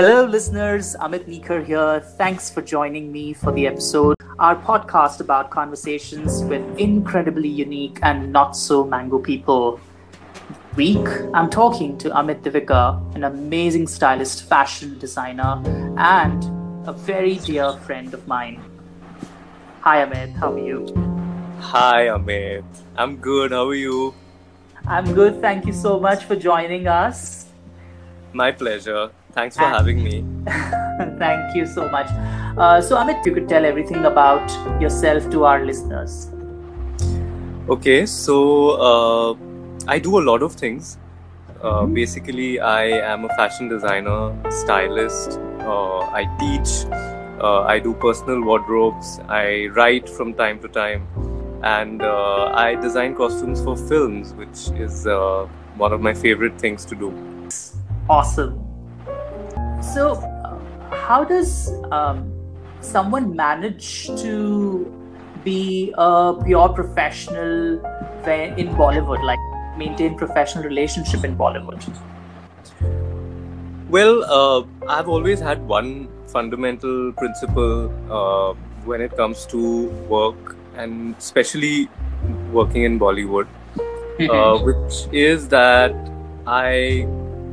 Hello, listeners. Amit Nikar here. Thanks for joining me for the episode, our podcast about conversations with incredibly unique and not so mango people. Week, I'm talking to Amit Divika, an amazing stylist, fashion designer, and a very dear friend of mine. Hi, Amit. How are you? Hi, Amit. I'm good. How are you? I'm good. Thank you so much for joining us. My pleasure. Thanks for having me. Thank you so much. Uh, so, Amit, you could tell everything about yourself to our listeners. Okay, so uh, I do a lot of things. Uh, basically, I am a fashion designer, stylist. Uh, I teach. Uh, I do personal wardrobes. I write from time to time, and uh, I design costumes for films, which is uh, one of my favorite things to do. Awesome. So, uh, how does um, someone manage to be a pure professional in Bollywood, like maintain professional relationship in Bollywood? Well, uh, I've always had one fundamental principle uh, when it comes to work, and especially working in Bollywood, uh, which is that I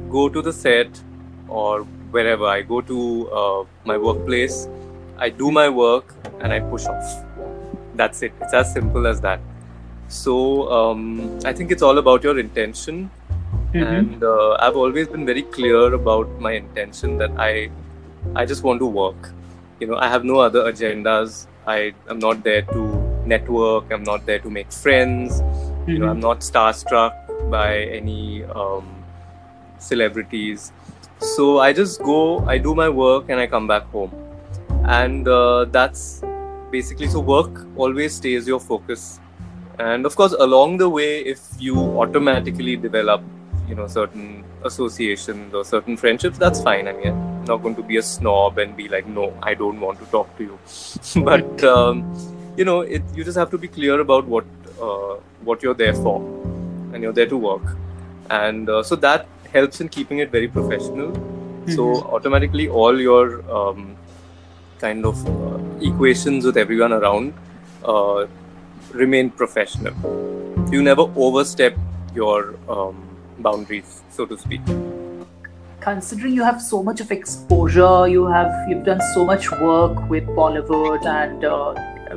go to the set or wherever I go to uh, my workplace, I do my work and I push off. That's it. It's as simple as that. So um, I think it's all about your intention Mhm. and uh, I've always been very clear about my intention that I I just want to work. You know, I have no other agendas. I am not there to network. I'm not there to make friends. You know, I'm not starstruck by any um, celebrities. So I just go, I do my work, and I come back home. And uh, that's basically so. Work always stays your focus, and of course, along the way, if you automatically develop you know certain associations or certain friendships that's fine i mean i'm not going to be a snob and be like no i don't want to talk to you but um, you know it, you just have to be clear about what uh, what you're there for and you're there to work and uh, so that helps in keeping it very professional. So automatically all your um, kind of uh, equations with everyone around uh, remain professional. You never overstep your um, boundaries, so to speak. considering you have so much of exposure you have you've done so much work with bollywood and uh,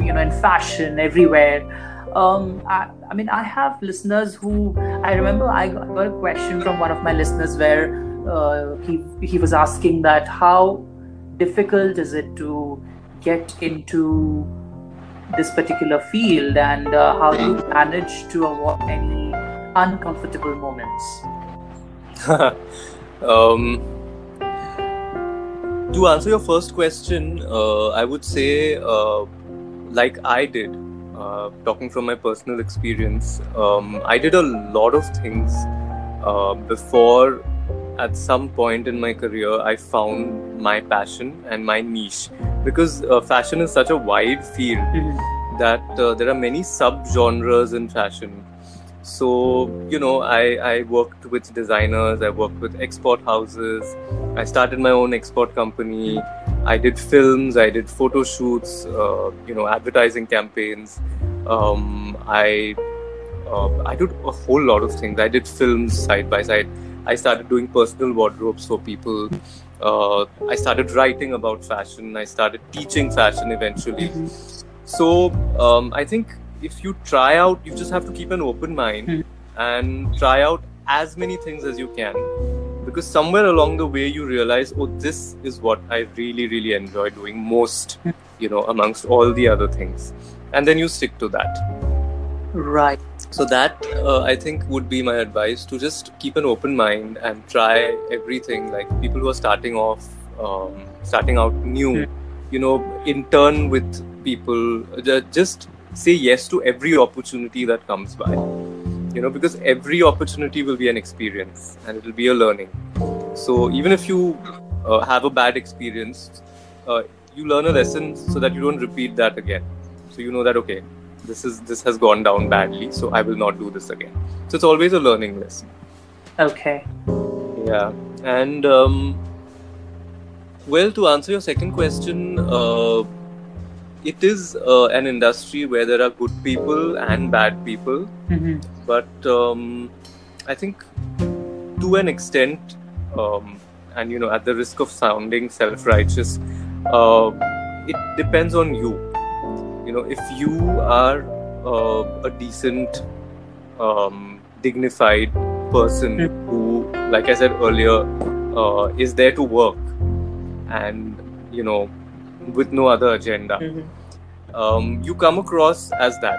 you know in fashion everywhere um, I, I mean i have listeners who i remember i got a question from one of my listeners where uh, he he was asking that how difficult is it to get into this particular field and uh, how do you manage to avoid any uncomfortable moments? Um, to answer your first question, uh, I would say, uh, like I did, uh, talking from my personal experience, um, I did a lot of things uh, before. At some point in my career, I found my passion and my niche because uh, fashion is such a wide field that uh, there are many sub genres in fashion. So, you know, I, I worked with designers, I worked with export houses, I started my own export company, I did films, I did photo shoots, uh, you know, advertising campaigns. Um, I uh, I did a whole lot of things. I did films side by side. I started doing personal wardrobes for people. Uh, I started writing about fashion. I started teaching fashion eventually. So um, I think if you try out, you just have to keep an open mind Mhm. and try out as many things as you can. Because somewhere along the way, you realize, oh, this is what I really, really enjoy doing most, you know, amongst all the other things. And then you stick to that. right So that uh, I think would be my advice to just keep an open mind and try everything. Like people who are starting off, um, starting out new, you know, intern with people. Just say yes to every opportunity that comes by. You know, because every opportunity will be an experience and it will be a learning. So even if you uh, have a bad experience, uh, you learn a lesson so that you don't repeat that again. So you know that okay, this is this has gone down badly, so I will not do this again. So it's always a learning lesson. okay Yeah, and um, Well, to answer your second question, uh, it is uh, an industry where there are good people and bad people. Mm-hmm. But um, I think to an extent, um, and you know, at the risk of sounding self righteous, uh, it depends on you. You know, if you are uh, a decent, um, dignified person Mm. who, like I said earlier, uh, is there to work and, you know, with no other agenda, Mm-hmm. um, you come across as that.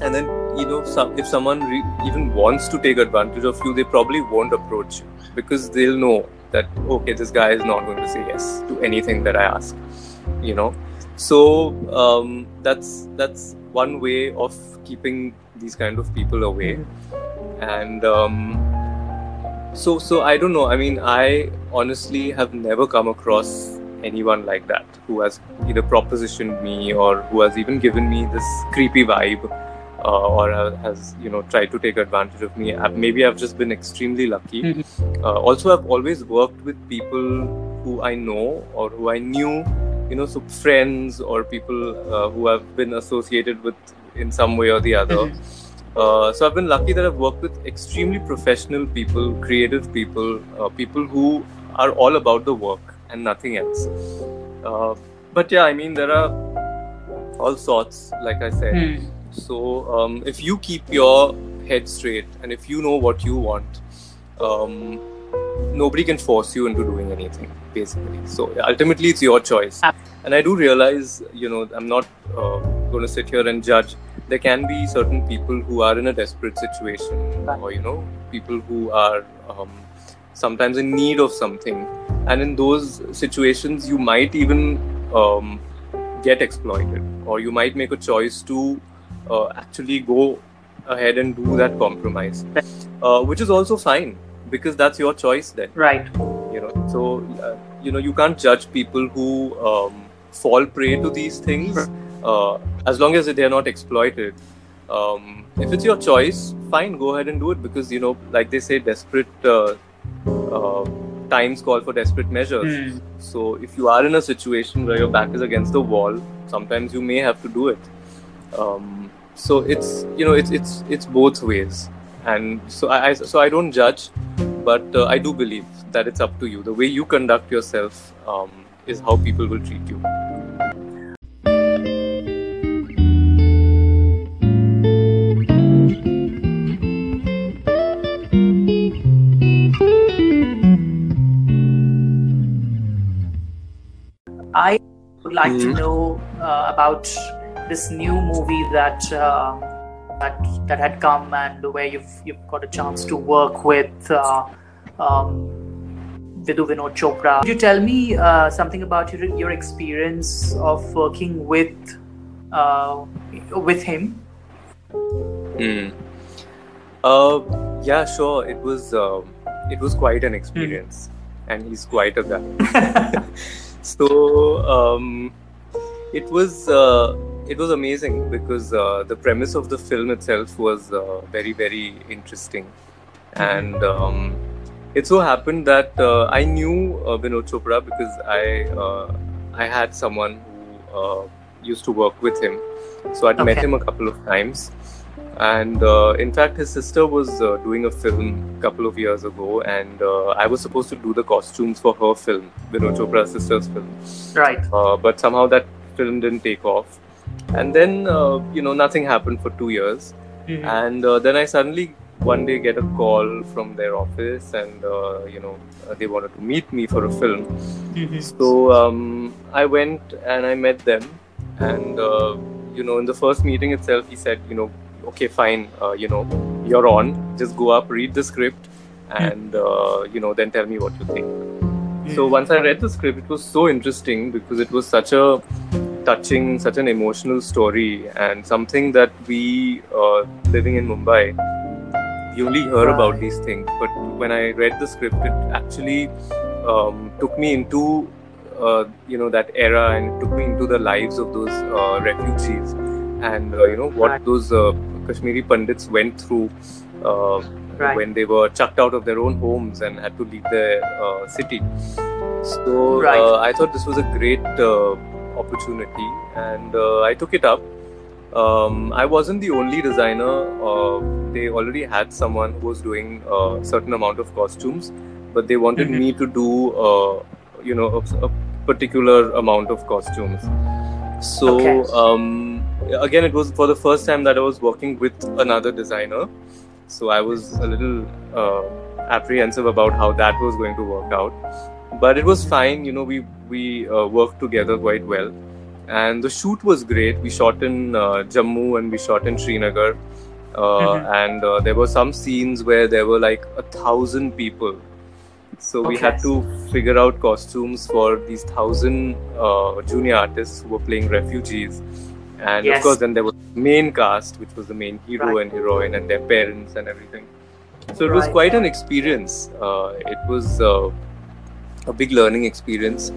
And then, you know, some, if someone re- even wants to take advantage of you, they probably won't approach you because they'll know that, okay, this guy is not going to say yes to anything that I ask, you know. So um, that's that's one way of keeping these kind of people away. And um, so so I don't know. I mean, I honestly have never come across anyone like that who has either propositioned me or who has even given me this creepy vibe uh, or has you know tried to take advantage of me. Maybe I've just been extremely lucky. Uh, also, I've always worked with people who I know or who I knew, you know, so friends or people uh, who have been associated with in some way or the other. Uh, so I've been lucky that I've worked with extremely professional people, creative people, uh, people who are all about the work and nothing else. Uh, but yeah, I mean there are all sorts, like I said. Mm. So um, if you keep your head straight and if you know what you want, um, nobody can force you into doing anything. Basically, so ultimately it's your choice. And I do realize, you know, I'm not uh, going to sit here and judge. There can be certain people who are in a desperate situation, or you know, people who are um, sometimes in need of something, and in those situations, you might even um, get exploited, or you might make a choice to uh, actually go ahead and do that compromise, uh, which is also fine because that's your choice then. Right. you know so uh, you know you can't judge people who um, fall prey to these things uh, as long as they are not exploited. Um, if it's your choice fine go ahead and do it because you know like they say desperate uh, times call for desperate measures Mm. so if you are in a situation where your back is against the wall sometimes you may have to do it um, so it's you know it's it's it's both ways and so I, I so I don't judge but uh, I do believe that it's up to you. The way you conduct yourself um, is how people will treat you. Would like to Mhm. know uh, about this new movie that uh, that that had come and where you've you've got a chance to work with uh, um, Vidhu Vinod Chopra. Could you tell me uh, something about your your experience of working with uh, with him? Hmm. Uh, yeah, sure. It was um, it was quite an experience, and he's quite a guy. so um, it was uh, it was amazing because uh, the premise of the film itself was uh, very very interesting, and um, it so happened that uh, I knew uh, Vinod Chopra because I uh, I had someone who uh, used to work with him, so I'd met him a couple of times. And uh, in fact, his sister was uh, doing a film a couple of years ago, and uh, I was supposed to do the costumes for her film, Vinod Chopra's sister's film. Right. Uh, but somehow that film didn't take off. And then, uh, you know, nothing happened for two years. Mhm. And uh, then I suddenly one day get a call from their office, and uh, you know, they wanted to meet me for a film. Mhm. So um, I went and I met them, and uh, you know, in the first meeting itself, he said, you know, okay, fine, uh, you know, you're on. Just go up, read the script, and uh, you know, then tell me what you think. So once I read the script, it was so interesting because it was such a touching, such an emotional story, and something that we uh, living in Mumbai, we only hear about these things. But when I read the script, it actually um, took me into uh, you know that era and it took me into the lives of those uh, refugees and uh, you know what those uh, Kashmiri Pandits went through uh, Right. when they were chucked out of their own homes and had to leave their uh, city. So Right. uh, I thought this was a great uh, opportunity, and uh, I took it up. Um, I wasn't the only designer. Uh, they already had someone who was doing a certain amount of costumes, but they wanted Mhm. me to do, uh, you know, a, a particular amount of costumes. So Okay. um, again, it was for the first time that I was working with another designer. So I was a little uh, apprehensive about how that was going to work out, but it was fine. You know, we we uh, worked together quite well, and the shoot was great. We shot in uh, Jammu and we shot in Srinagar, uh, Mhm. and uh, there were some scenes where there were like a thousand people. So we had to figure out costumes for these thousand uh, junior artists who were playing refugees, and Yes. of course then there was the main cast, which was the main hero Right. and heroine and their parents and everything. So it was Right. quite an experience. Uh, it was uh, a big learning experience.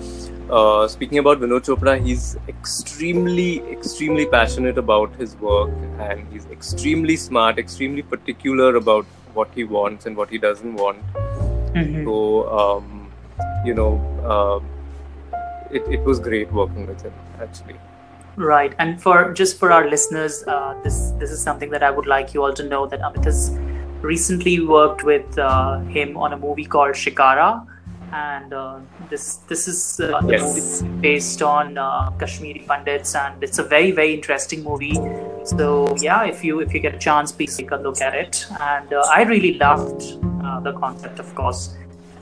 Uh, speaking about Vinod Chopra, he's extremely, extremely passionate about his work, and he's extremely smart, extremely particular about what he wants and what he doesn't want. Mhm. So, um, you know, uh, it, it was great working with him, actually. Right, and for just for our listeners, uh, this this is something that I would like you all to know that Amit has recently worked with uh, him on a movie called Shikara, and uh, this this is uh, the Yes. movie based on uh, Kashmiri Pandits, and it's a very very interesting movie. So yeah, if you if you get a chance, please take a look at it. And uh, I really loved uh, the concept, of course.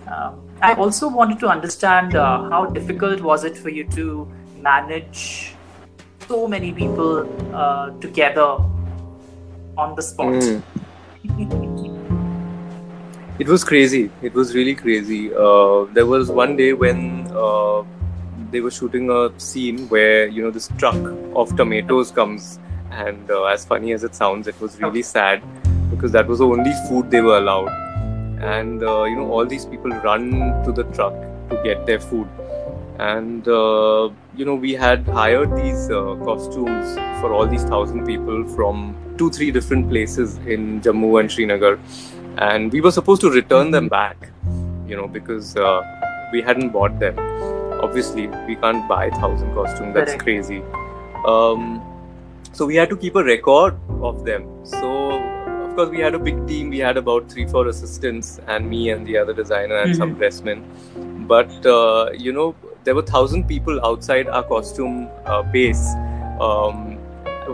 Um, I also wanted to understand uh, how difficult was it for you to manage so many people uh, together on the spot. Mm. It was crazy. It was really crazy. Uh, there was one day when uh, they were shooting a scene where you know this truck of tomatoes comes, and uh, as funny as it sounds, it was really sad because that was the only food they were allowed, and uh, you know all these people run to the truck to get their food, and uh, you know we had hired these uh, costumes for all these thousand people from two three different places in Jammu and Srinagar. And we were supposed to return them back you know because uh, we hadn't bought them. Obviously we can't buy thousand costumes. That's Correct. crazy. Um, so we had to keep a record of them. So of course we had a big team. We had about three four assistants and me and the other designer and some Mhm. dressmen. But uh, you know there were thousand people outside our costume uh, base um,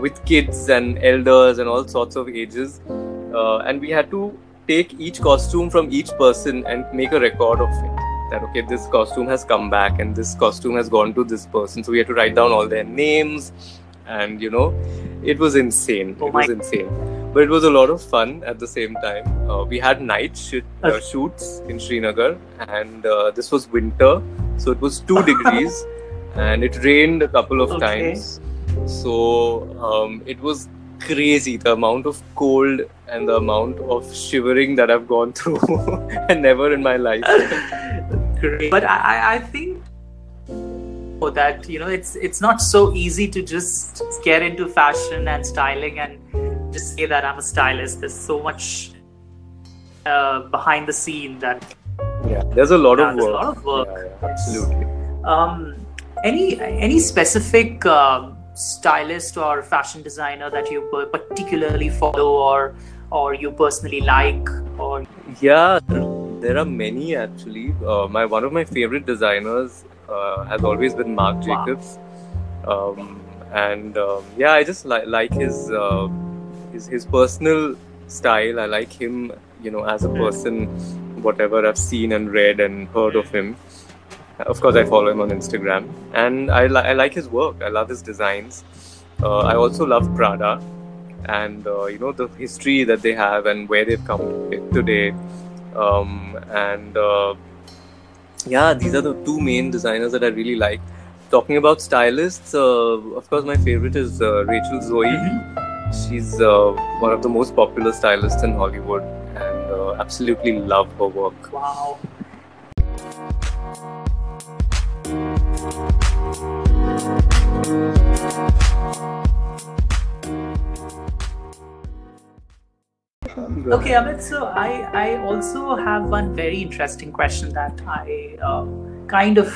with kids and elders and all sorts of ages. Uh, and we had to take each costume from each person and make a record of it that okay this costume has come back and this costume has gone to this person. So we had to write down all their names and you know it was insane. Oh it was insane. But it was a lot of fun at the same time. Uh, we had night shoot, uh, shoots in srinagar and uh, this was winter so it was 2 degrees and it rained a couple of Okay. times so um, it was crazy the amount of cold and the amount of shivering that I've gone through and never in my life. But I, I- think that you know it's it's not so easy to just get into fashion and styling and just say that I'm a stylist. There's so much uh, behind the scene that Yeah, there's a lot Yeah, of there's a work. lot of work. Yeah, yeah, absolutely. um, any any specific um stylist or fashion designer that you particularly follow or or you personally like or Yeah, there are many actually. Uh, my one of my favorite designers uh, has always been Marc Wow. Jacobs, um, and um, yeah, I just li- like his, uh, his his personal style. I like him, you know, as a Mhm. person. Whatever I've seen and read and heard of him. Of course, I follow him on Instagram, and I, li- I like his work. I love his designs. Uh, I also love Prada, and uh, you know the history that they have and where they've come today. Um, and uh, yeah, these are the two main designers that I really like. Talking about stylists, uh, of course, my favorite is uh, Rachel Zoe. She's uh, one of the most popular stylists in Hollywood, absolutely love her work. wow Okay, Amit. So I I also have one very interesting question that I um, kind of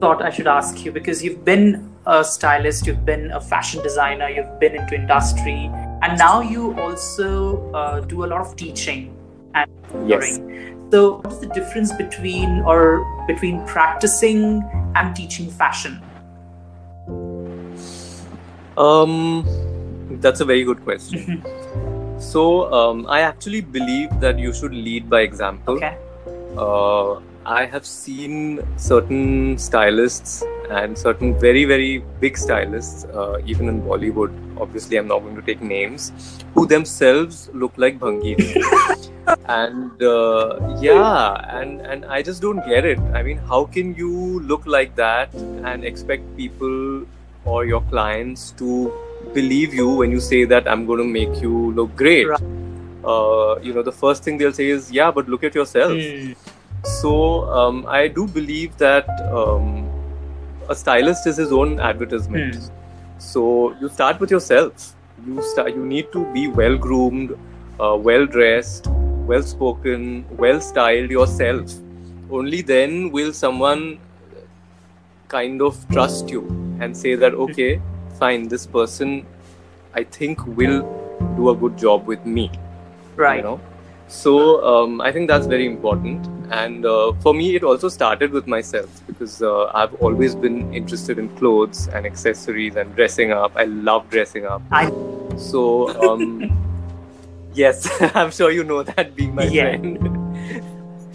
thought I should ask you because you've been a stylist, you've been a fashion designer, you've been into industry, and now you also uh, do a lot of teaching yes. So, what is the difference between or between practicing and teaching fashion? Um, that's a very good question. so, um, I actually believe that you should lead by example. Okay. Uh, I have seen certain stylists and certain very, very big stylists, uh, even in Bollywood. Obviously, I'm not going to take names, who themselves look like Bhangis. and uh, yeah, and, and I just don't get it. I mean, how can you look like that and expect people or your clients to believe you when you say that I'm going to make you look great? Right. Uh, you know, the first thing they'll say is, yeah, but look at yourself. Mm. So um, I do believe that um, a stylist is his own advertisement. Hmm. So you start with yourself. You start. You need to be well groomed, uh, well dressed, well spoken, well styled yourself. Only then will someone kind of trust you and say that okay, fine, this person I think will do a good job with me. Right. You know. So um, I think that's very important. And uh, for me, it also started with myself because uh, I've always been interested in clothes and accessories and dressing up. I love dressing up. I So um, yes, I'm sure you know that being my Yeah. friend.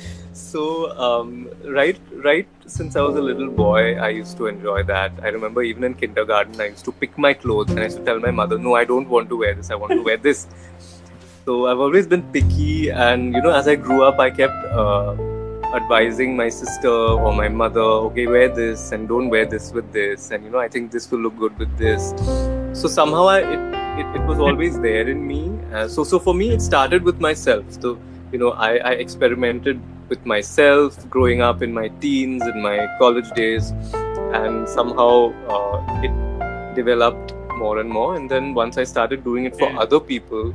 so um, right, right since I was a little boy, I used to enjoy that. I remember even in kindergarten, I used to pick my clothes and I used to tell my mother, "No, I don't want to wear this. I want to wear this." So I've always been picky, and you know, as I grew up, I kept uh, advising my sister or my mother, "Okay, wear this, and don't wear this with this, and you know, I think this will look good with this." So somehow, I, it, it it was always there in me. Uh, so so for me, it started with myself. So you know, I, I experimented with myself growing up in my teens, in my college days, and somehow uh, it developed more and more. And then once I started doing it for Mm. other people,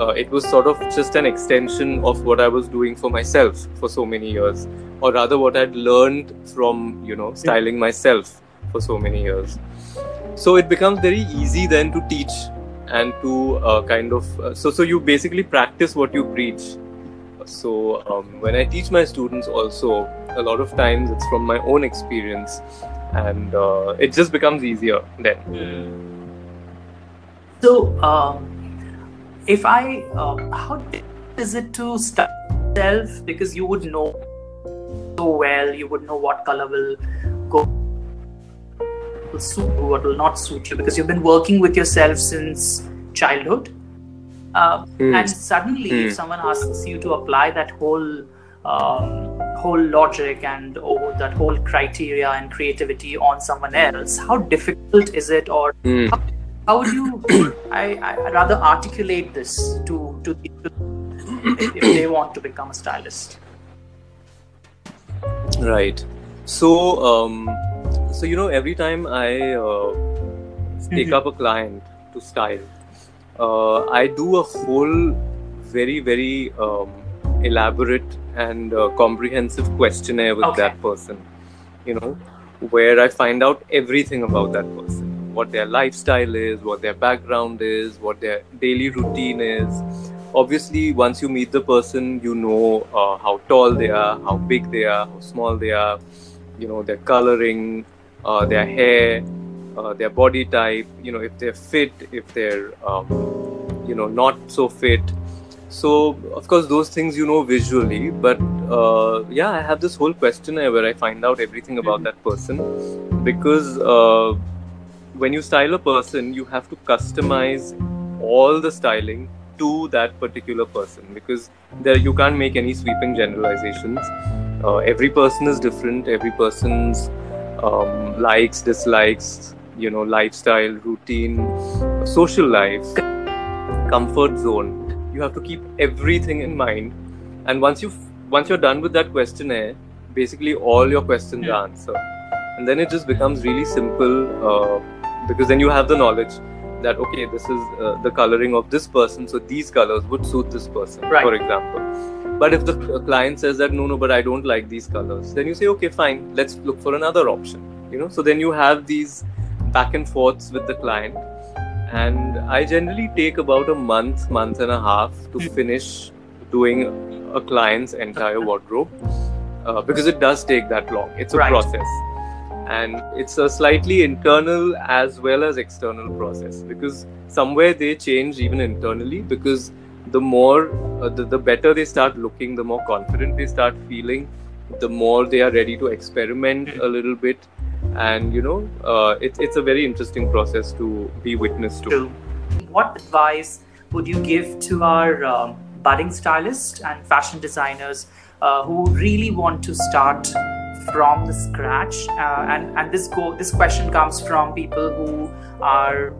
uh, it was sort of just an extension of what I was doing for myself for so many years, or rather, what I'd learned from you know styling myself for so many years. So it becomes very easy then to teach and to uh, kind of uh, so so you basically practice what you preach. So um, when I teach my students, also a lot of times it's from my own experience, and uh, it just becomes easier then. So, um, if I, um, how difficult is it to style yourself? Because you would know so well, you would know what color will go, will suit you, what will not suit you, because you've been working with yourself since childhood. Uh, Hmm. And suddenly, if Hmm. someone asks you to apply that whole um, whole logic and oh, that whole criteria and creativity on someone else, how difficult is it, or Hmm. how would you I, I rather articulate this to to, to if, if they want to become a stylist Right. So, um, so you know, every time I uh, take Mhm. up a client to style, uh, I do a whole very, very um, elaborate and uh, comprehensive questionnaire with Okay. that person. You know, where I find out everything about that person, what their lifestyle is, what their background is, what their daily routine is. Obviously, once you meet the person, you know uh, how tall they are, how big they are, how small they are, you know, their coloring, uh, their hair, uh, their body type, you know, if they're fit, if they're, um, you know, not so fit. So, of course, those things you know visually, but uh, yeah, I have this whole questionnaire where I find out everything about that person because uh, when you style a person, you have to customize all the styling to that particular person because there you can't make any sweeping generalizations. Uh, every person is different. Every person's um, likes, dislikes, you know, lifestyle, routine, social life, comfort zone. You have to keep everything in mind. And once you once you're done with that questionnaire, basically all your questions are answered. And then it just becomes really simple uh, because then you have the knowledge that okay, this is uh, the coloring of this person, so these colors would suit this person, Right. for example. But if the client says that no, no, but I don't like these colors, then you say, okay, fine, let's look for another option. You know, so then you have these back and forths with the client, and I generally take about a month, month and a half to hmm. finish doing a client's entire wardrobe uh, because it does take that long. It's a right. process, and it's a slightly internal as well as external process because somewhere they change even internally because the more uh, the, the better they start looking the more confident they start feeling the more they are ready to experiment a little bit. And you know uh, it's it's a very interesting process to be witness to. What advice would you give to our um, budding stylists and fashion designers uh, who really want to start from the scratch uh, and and this go this question comes from people who are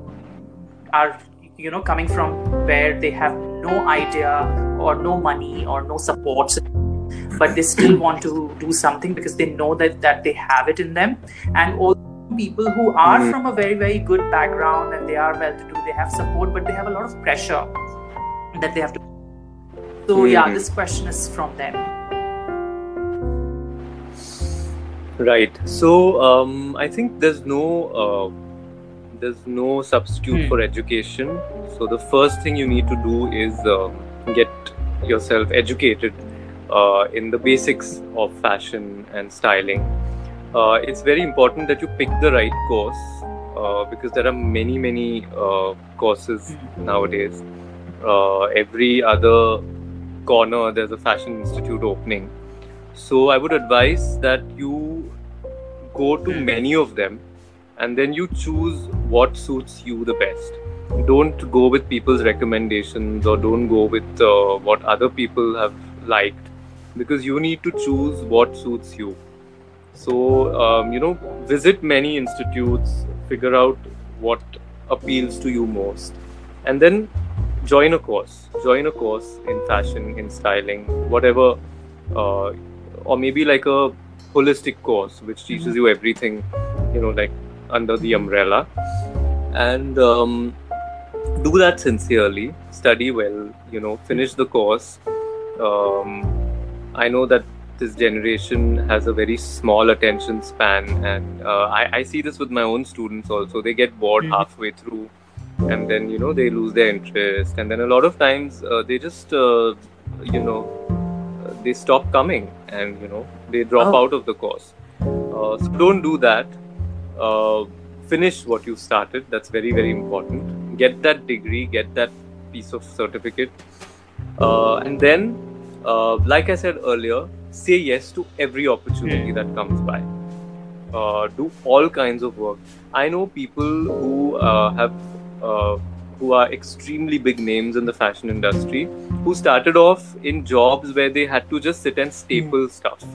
are you know coming from where they have no idea or no money or no support but they still want to do something because they know that that they have it in them and all people who are mm. from a very very good background and they are well to do they have support but they have a lot of pressure that they have to so mm. yeah this question is from them right so um, i think there's no uh, there's no substitute mm. for education. So the first thing you need to do is uh, get yourself educated uh, in the basics of fashion and styling. Uh, it's very important that you pick the right course uh, because there are many many uh, courses mm. nowadays. Uh, every other corner there's a fashion institute opening. So I would advise that you go to many of them and then you choose what suits you the best. Don't go with people's recommendations or don't go with uh, what other people have liked because you need to choose what suits you. So um, you know visit many institutes figure out what appeals to you most and then join a course. Join a course in fashion in styling whatever uh, or maybe like a holistic course which teaches mm-hmm. you everything you know like under the umbrella and um, do that sincerely study well you know finish the course um, i know that this generation has a very small attention span and uh, I, I, see this with my own students also they get bored mm-hmm. halfway through and then you know they lose their interest and then a lot of times uh, they just uh, you know they stop coming and you know they drop oh. out of the course uh, so don't do that uh, finish what you started. That's very, very important. Get that degree, get that piece of certificate. Uh, and then, uh, like I said earlier, say yes to every opportunity that comes by. Uh, do all kinds of work. I know people who uh, have uh, who are extremely big names in the fashion industry who started off in jobs where they had to just sit and staple stuff.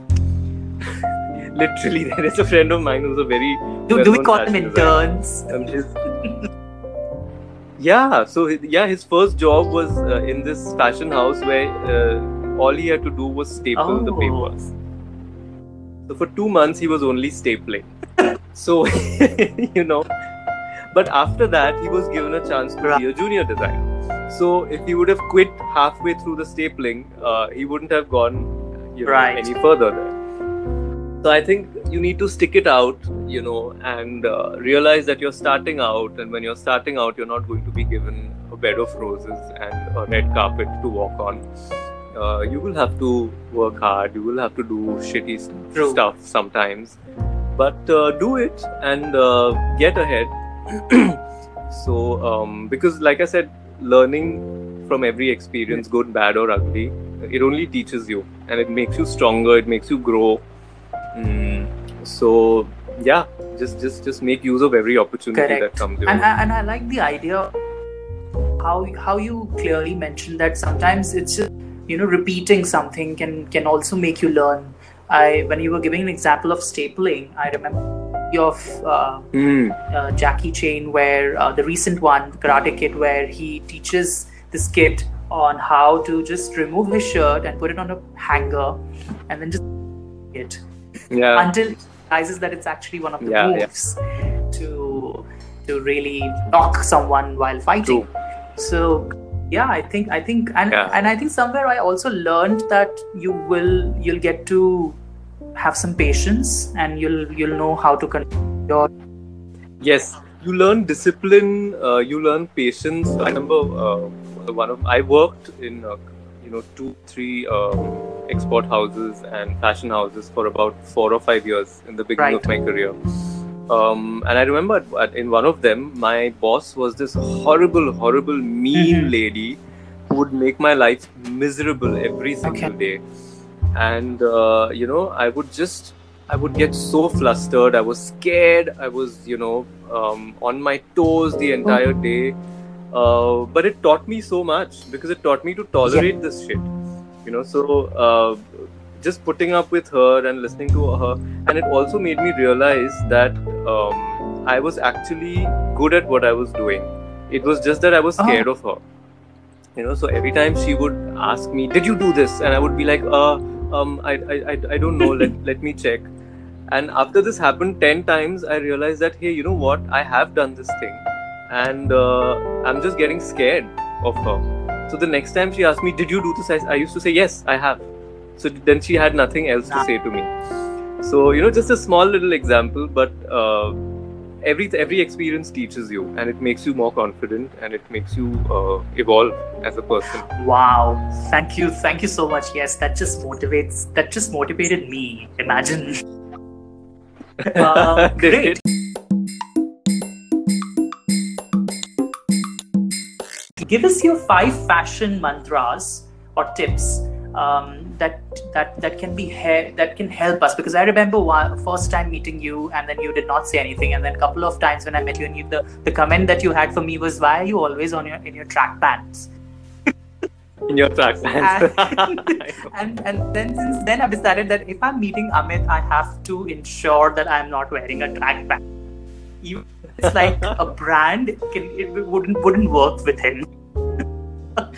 Literally there is a friend of mine who's a very do, do we call them interns? Yeah so yeah his first job was uh, in this fashion house where uh, all he had to do was staple oh. the papers. So for two months he was only stapling. So you know but after that he was given a chance to be a junior designer so if he would have quit halfway through the stapling uh, he wouldn't have gone you know, right. any further there so I think you need to stick it out, you know, and uh, realize that you're starting out, and when you're starting out, you're not going to be given a bed of roses and a red carpet to walk on. Uh, you will have to work hard. You will have to do shitty st- stuff sometimes, but uh, do it and uh, get ahead. so, um, because like I said, learning from every experience, good, bad, or ugly, it only teaches you and it makes you stronger. It makes you grow Mm, so yeah, just just just make use of every opportunity Correct. that comes. And I, and I like the idea how how you clearly mentioned that sometimes it's just you know repeating something can can also make you learn. I when you were giving an example of stapling, I remember of uh, mm. uh, Jackie Chan, where uh, the recent one, Karate Kid, where he teaches this kid on how to just remove his shirt and put it on a hanger, and then just it yeah. until he realizes that it's actually one of the yeah, moves yeah. to to really knock someone while fighting. True. So yeah i think i think and Yeah. and i think somewhere i also learned that you will you'll get to have some patience and you'll you'll know how to control your Yes, you learn discipline. Uh, you learn patience. I remember uh, one of I worked in uh, you know two, three um, export houses and fashion houses for about four or five years in the beginning of my career. Um, and I remember in one of them, my boss was this horrible, horrible, mean Mhm. lady who would make my life miserable every single Okay. day. And uh, you know, I would just I would get so flustered. I was scared. I was, you know, um, on my toes the entire day. Uh, but it taught me so much because it taught me to tolerate this shit. You know, so uh, just putting up with her and listening to her, and it also made me realize that um, I was actually good at what I was doing. It was just that I was Oh. scared of her. You know, so every time she would ask me, "Did you do this?" and I would be like, "Uh, um, I, I, I, don't know. let, let me check." And after this happened ten times, I realized that hey, you know what? I have done this thing, and uh, I'm just getting scared of her. So the next time she asked me, "Did you do this?" I, I used to say, "Yes, I have." So then she had nothing else to say to me. So you know, just a small little example, but uh, every every experience teaches you, and it makes you more confident, and it makes you uh, evolve as a person. wow. Thank you. Thank you so much. Yes that just motivates that just motivated me. Imagine. Uh, great. Give us your five fashion mantras or tips. Um, that that that can be he- that can help us. Because I remember one first time meeting you and then you did not say anything. And then a couple of times when I met you and you, the the comment that you had for me was why are you always on your in your track pants? In your track pants. and and then since then I've decided that if I'm meeting Amit I have to ensure that I'm not wearing a track pant. Even it's like a brand it, can, it wouldn't wouldn't work with him.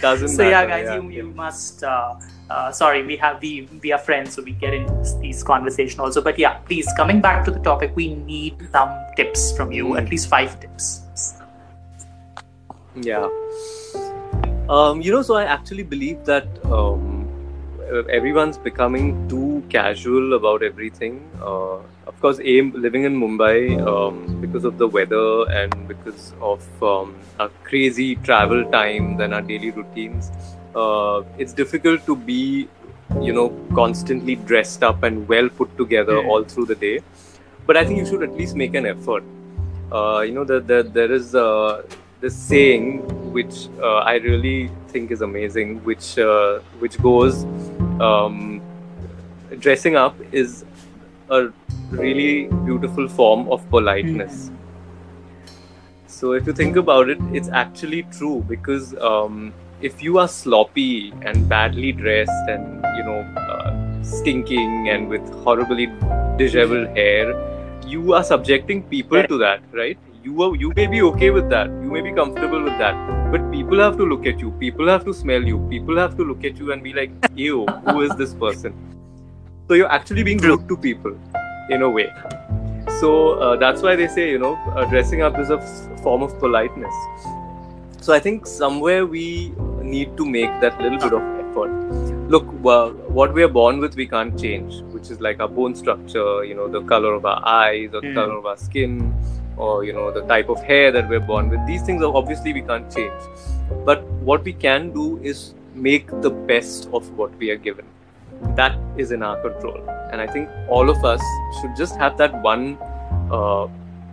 Doesn't so yeah matter, guys yeah. you, you must uh, uh, sorry we have we we are friends so we get into this, these conversation also but yeah please coming back to the topic we need some tips from you Hmm. at least five tips Yeah. Um, you know, so I actually believe that um, everyone's becoming too casual about everything. Uh, of course, A, living in Mumbai um, because of the weather and because of um, our crazy travel times and our daily routines, uh, it's difficult to be, you know, constantly dressed up and well put together Hmm. all through the day. But I think you should at least make an effort. Uh, you know, that the, there is uh, this saying which uh, I really think is amazing, which uh, which goes, um, dressing up is a really beautiful form of politeness. So if you think about it, it's actually true because um, if you are sloppy and badly dressed and you know uh, stinking and with horribly disheveled hair, you are subjecting people to that, right? You are, you may be okay with that. You may be comfortable with that, but people have to look at you. People have to smell you. People have to look at you and be like, "Ew, who is this person?" So you're actually being rude to people, in a way. So uh, that's why they say, you know, uh, dressing up is a f- form of politeness. So I think somewhere we need to make that little bit of effort. Look, uh, what we are born with, we can't change, which is like our bone structure, you know, the color of our eyes, or the Mm. color of our skin, or you know, the type of hair that we're born with. These things are obviously we can't change. But what we can do is make the best of what we are given. That is in our control, and I think all of us should just have that one uh,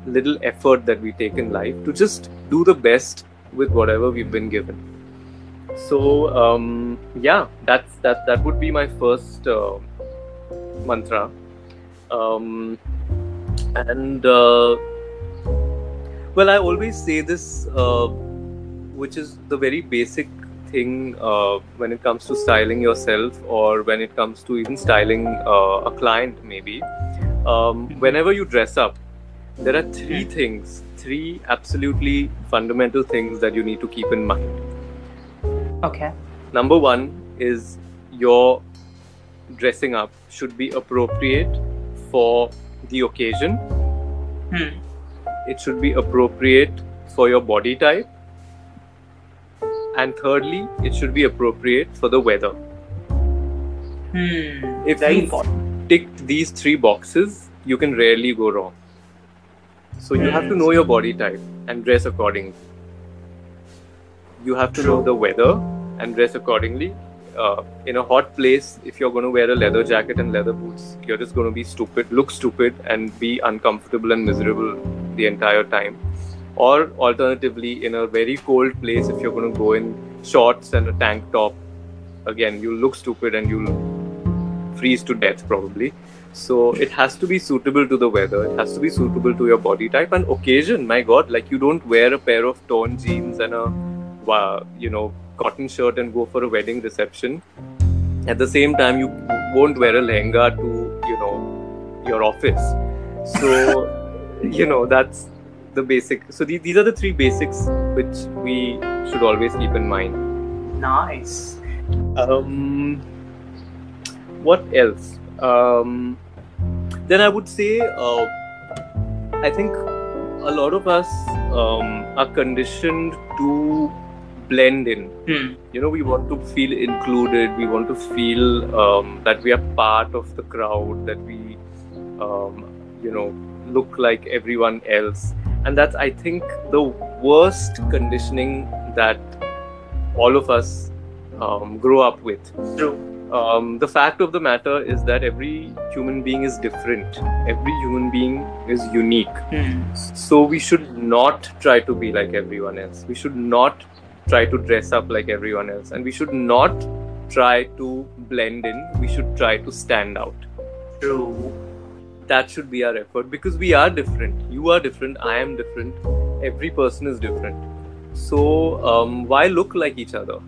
little effort that we take in life to just do the best with whatever we've been given. So um, yeah, that's that. That would be my first uh, mantra, um, and uh, well, I always say this, uh, which is the very basic thing uh, when it comes to styling yourself, or when it comes to even styling uh, a client, maybe. Um, whenever you dress up, there are three things, three absolutely fundamental things that you need to keep in mind. Okay Number one is your dressing up should be appropriate for the occasion. Hmm. It should be appropriate for your body type. and thirdly, it should be appropriate for the weather. Hmm. If Very you ticked these three boxes, you can rarely go wrong. So you have to know your body type and dress accordingly. You have to know the weather and dress accordingly. Uh, in a hot place, if you're going to wear a leather jacket and leather boots, you're just going to be stupid, look stupid, and be uncomfortable and miserable the entire time. Or alternatively, in a very cold place, if you're going to go in shorts and a tank top, again, you'll look stupid and you'll freeze to death probably. So it has to be suitable to the weather. It has to be suitable to your body type and occasion. My God, like you don't wear a pair of torn jeans and a, wa- you know, cotton shirt and go for a wedding reception. At the same time, you won't wear a lehenga to, you know, your office. So, you know, that's the basic. So the- these are the three basics which we should always keep in mind. Nice. Um, what else? Um, then I would say, uh, I think a lot of us um, are conditioned to blend in. Hmm. You know, we want to feel included. We want to feel um, that we are part of the crowd. That we, um, you know, look like everyone else. And that's, I think, the worst conditioning that all of us um, grow up with True. um, the fact of the matter is that every human being is different. Every human being is unique. Hmm. So we should not try to be like everyone else. We should not try to dress up like everyone else. And we should not try to blend in. We should try to stand out. True. That should be our effort because we are different. You are different. I am different. Every person is different. So um, why look like each other?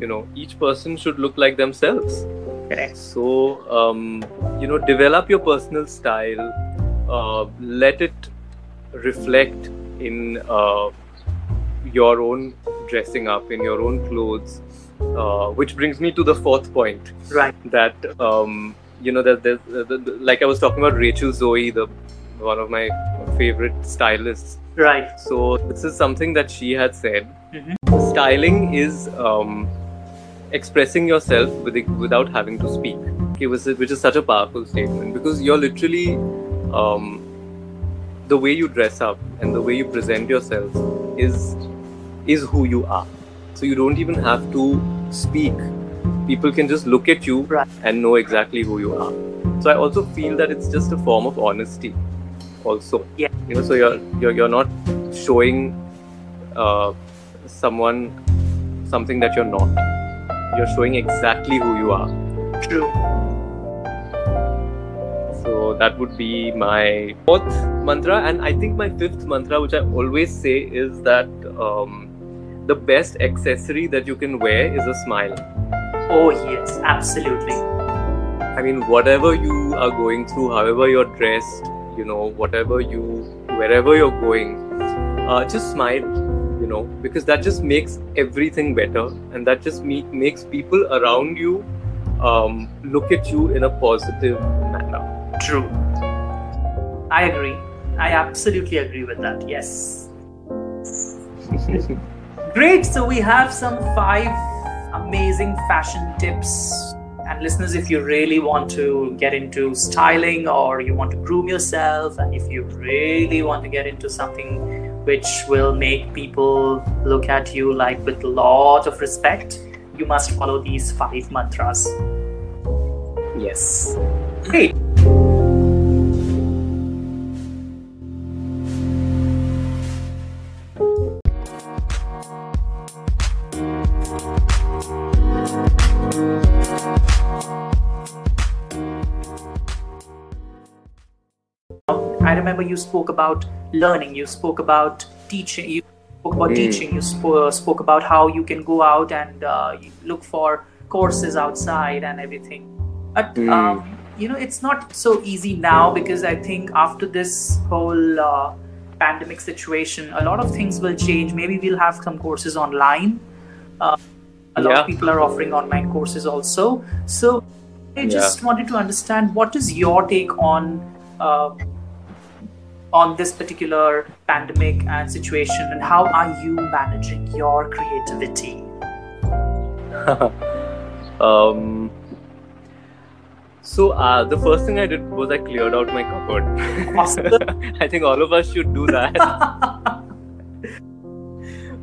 You know, each person should look like themselves. Correct. So, um, you know, develop your personal style. Uh, let it reflect in uh, your own dressing up, in your own clothes. Uh, which brings me to the fourth point Right. that um, you know that there's the, the, like I was talking about Rachel Zoe, the one of my favorite stylists. Right. So this is something that she had said. Mhm. Styling is um, expressing yourself with, without having to speak. Okay, which is, which is such a powerful statement because you're literally um, the way you dress up and the way you present yourself is is who you are. So you don't even have to speak. People can just look at you Right. and know exactly who you are. So I also feel that it's just a form of honesty. Also, Yeah. you know, so you're you're, you're not showing uh, someone something that you're not. You're showing exactly who you are. True. So that would be my fourth mantra, and I think my fifth mantra, which I always say, is that um, the best accessory that you can wear is a smile. Oh yes, absolutely. I mean, whatever you are going through, however you're dressed, you know, whatever you, wherever you're going, uh, just smile, you know, because that just makes everything better, and that just me- makes people around you um, look at you in a positive manner. True. I agree. I absolutely agree with that. Yes. Great. So we have some five amazing fashion tips. And listeners, if you really want to get into styling or you want to groom yourself, and if you really want to get into something which will make people look at you like with a lot of respect, you must follow these five mantras. Yes. Great. I remember you spoke about learning, you spoke about teaching, you spoke about Mm. teaching, you sp- spoke about how you can go out and uh, look for courses outside and everything. But Mm. um, you know, it's not so easy now because I think after this whole uh, pandemic situation, a lot of things will change. Maybe we'll have some courses online. Uh, a lot Yeah. of people are offering online courses also. So I just wanted to understand what is your take on uh, on this particular pandemic and situation, and how are you managing your creativity? um, so uh, the first thing I did was I cleared out my cupboard. I think all of us should do that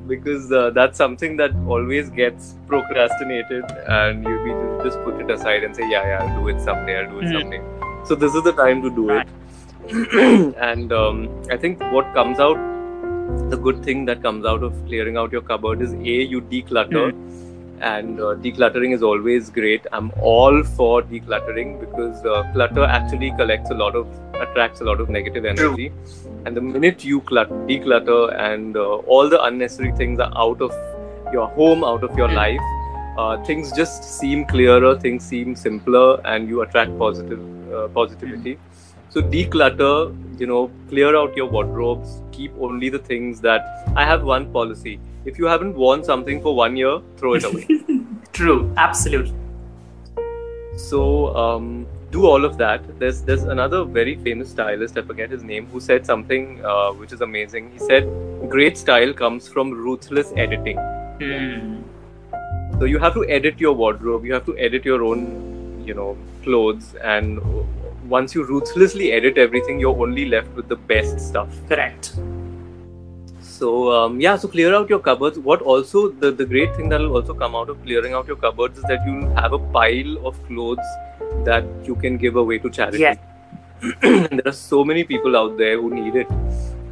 because uh, that's something that always gets procrastinated, and you just put it aside and say, "Yeah, yeah, I'll do it someday. I'll do it mm. someday." So this is the time to do it. and um, I think what comes out, the good thing that comes out of clearing out your cupboard is a you declutter. Mm and uh, decluttering is always great. I'm all for decluttering because uh, clutter actually collects a lot of attracts a lot of negative energy. And the minute you clut- declutter and uh, all the unnecessary things are out of your home out of your life uh, things just seem clearer things seem simpler and you attract positive uh, positivity. So declutter you know clear out your wardrobes keep only the things that i have one policy if you haven't worn something for one year, throw it away. True, absolutely. So um, do all of that. There's there's another very famous stylist, I forget his name, who said something uh, which is amazing. He said, "Great style comes from ruthless editing." Mm. So you have to edit your wardrobe. You have to edit your own, you know, clothes, and once you ruthlessly edit everything, you're only left with the best stuff. Correct. So um, yeah, so clear out your cupboards. What also the, the great thing that will also come out of clearing out your cupboards is that you have a pile of clothes that you can give away to charity. Yeah. there are so many people out there who need it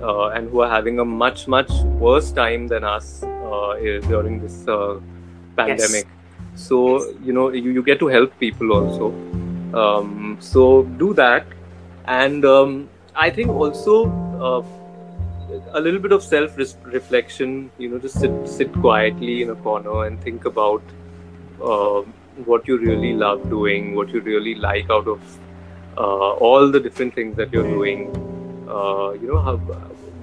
uh, and who are having a much much worse time than us uh, during this uh, pandemic. Yes. So you know you, you get to help people also. Um, so do that, and um, I think also uh, a little bit of self reflection you know just sit sit quietly in a corner and think about uh, what you really love doing what you really like out of uh, all the different things that you're doing. Uh, you know how,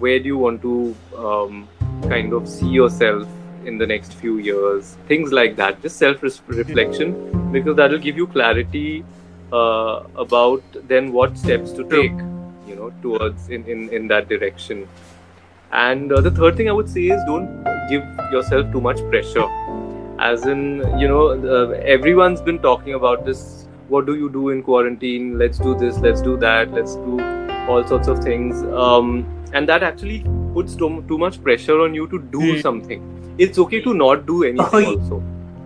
where do you want to um, kind of see yourself in the next few years? Things like that. Just self reflection because that will give you clarity uh, about then what steps to take you know towards in, in, in that direction and uh, the third thing I would say is don't give yourself too much pressure. As in, you know, uh, everyone's been talking about this. What do you do in quarantine? Let's do this, let's do that, let's do all sorts of things. Um, and that actually puts too, too much pressure on you to do mm. something. It's okay to not do anything also.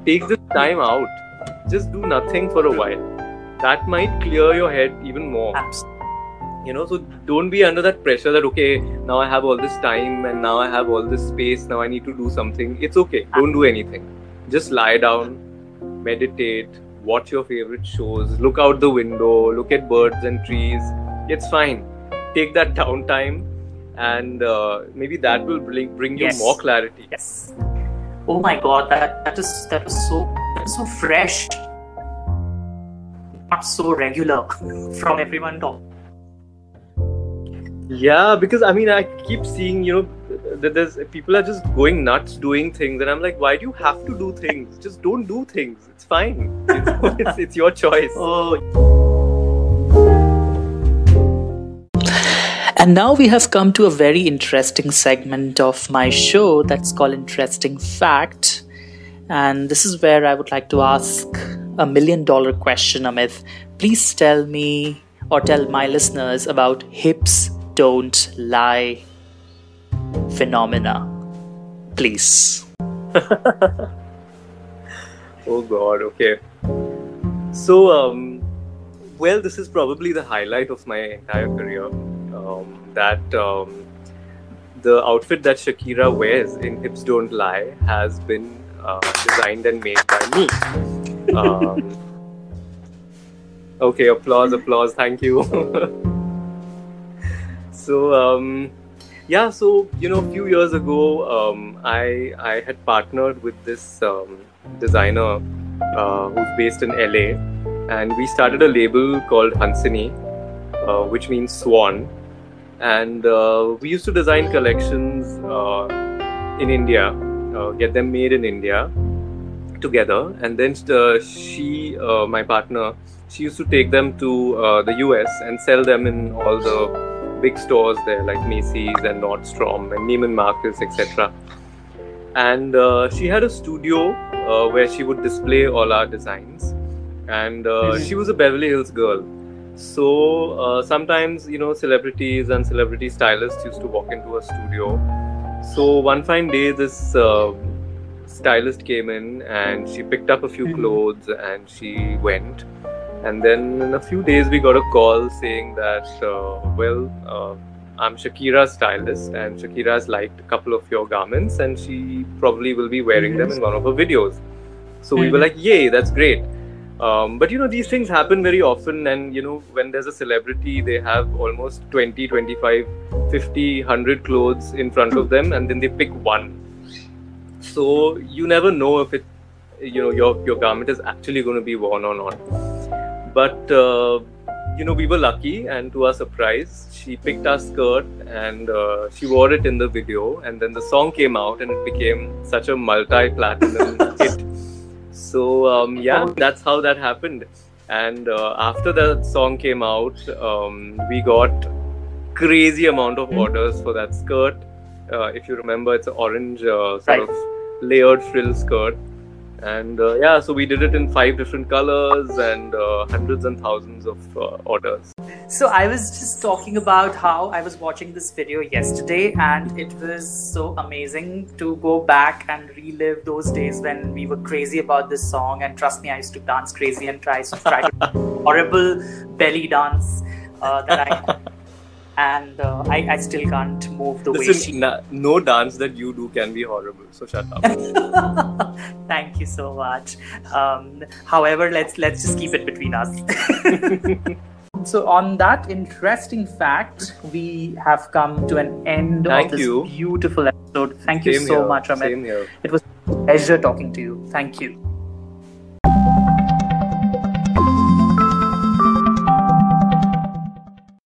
Take this time out. Just do nothing for a while. That might clear your head even more. Absolutely you know so don't be under that pressure that okay now i have all this time and now i have all this space now i need to do something. It's okay. Don't do anything. Just lie down meditate watch your favorite shows look out the window look at birds and trees. It's fine. Take that downtime and uh, maybe that will bring, bring you yes. more clarity. Yes. Oh my god that that is that is so that's so fresh. Not so regular from everyone talking yeah, because I mean, I keep seeing, you know, that there's people are just going nuts doing things, and I'm like, why do you have to do things? Just don't do things. It's fine. It's, it's, it's your choice. Oh. And now we have come to a very interesting segment of my show that's called Interesting Fact. And this is where I would like to ask a million dollar question, Amit. Please tell me or tell my listeners about hips don't lie phenomena. Please. oh god, okay. So, um, well, this is probably the highlight of my entire career. Um, that um, the outfit that Shakira wears in Hips Don't Lie has been uh, designed and made by me. Um, okay, applause, applause, thank you. So um, yeah, so you know, a few years ago, um, I I had partnered with this um, designer uh, who's based in LA, and we started a label called Hansini, uh, which means swan, and uh, we used to design collections uh, in India, uh, get them made in India together, and then uh, she, my partner, she used to take them to the US and sell them in all the big stores there like Macy's and Nordstrom and Neiman Marcus, etc. and uh, she had a studio uh, where she would display all our designs. And uh, Mhm. she was a Beverly Hills girl. So uh, sometimes, you know, celebrities and celebrity stylists used to walk into her studio. So one fine day, this uh, stylist came in and she picked up a few Mhm. clothes and she went. And then in a few days, we got a call saying that, uh, well, uh, I'm Shakira's stylist, and Shakira has liked a couple of your garments, and she probably will be wearing them in one of her videos. So we were like, yay, that's great. Um, but you know, these things happen very often, and you know, when there's a celebrity, they have almost 20, 25, 50, 100 clothes in front of them, and then they pick one. So you never know if it, you know, your your garment is actually going to be worn or not. But uh, you know, we were lucky, and to our surprise, she picked our skirt and uh, she wore it in the video. And then the song came out, and it became such a multi-platinum hit. So um, yeah, that's how that happened. And uh, after that song came out, um, we got crazy amount of orders for that skirt. Uh, if you remember, it's an orange uh, sort Right. of layered frill skirt. And uh, yeah, so we did it in five different colors and uh, hundreds and thousands of uh, orders. So I was just talking about how I was watching this video yesterday, and it was so amazing to go back and relive those days when we were crazy about this song. And trust me, I used to dance crazy and try to try horrible belly dance uh, that I and uh, I, I still can't move the way she. Na- no dance that you do can be horrible. So shut up. Thank you so much. Um, however, let's let's just keep it between us. so, on that interesting fact, we have come to an end Thank of this you. beautiful episode. Thank you so here, much, Amit. Same. It was a pleasure talking to you. Thank you.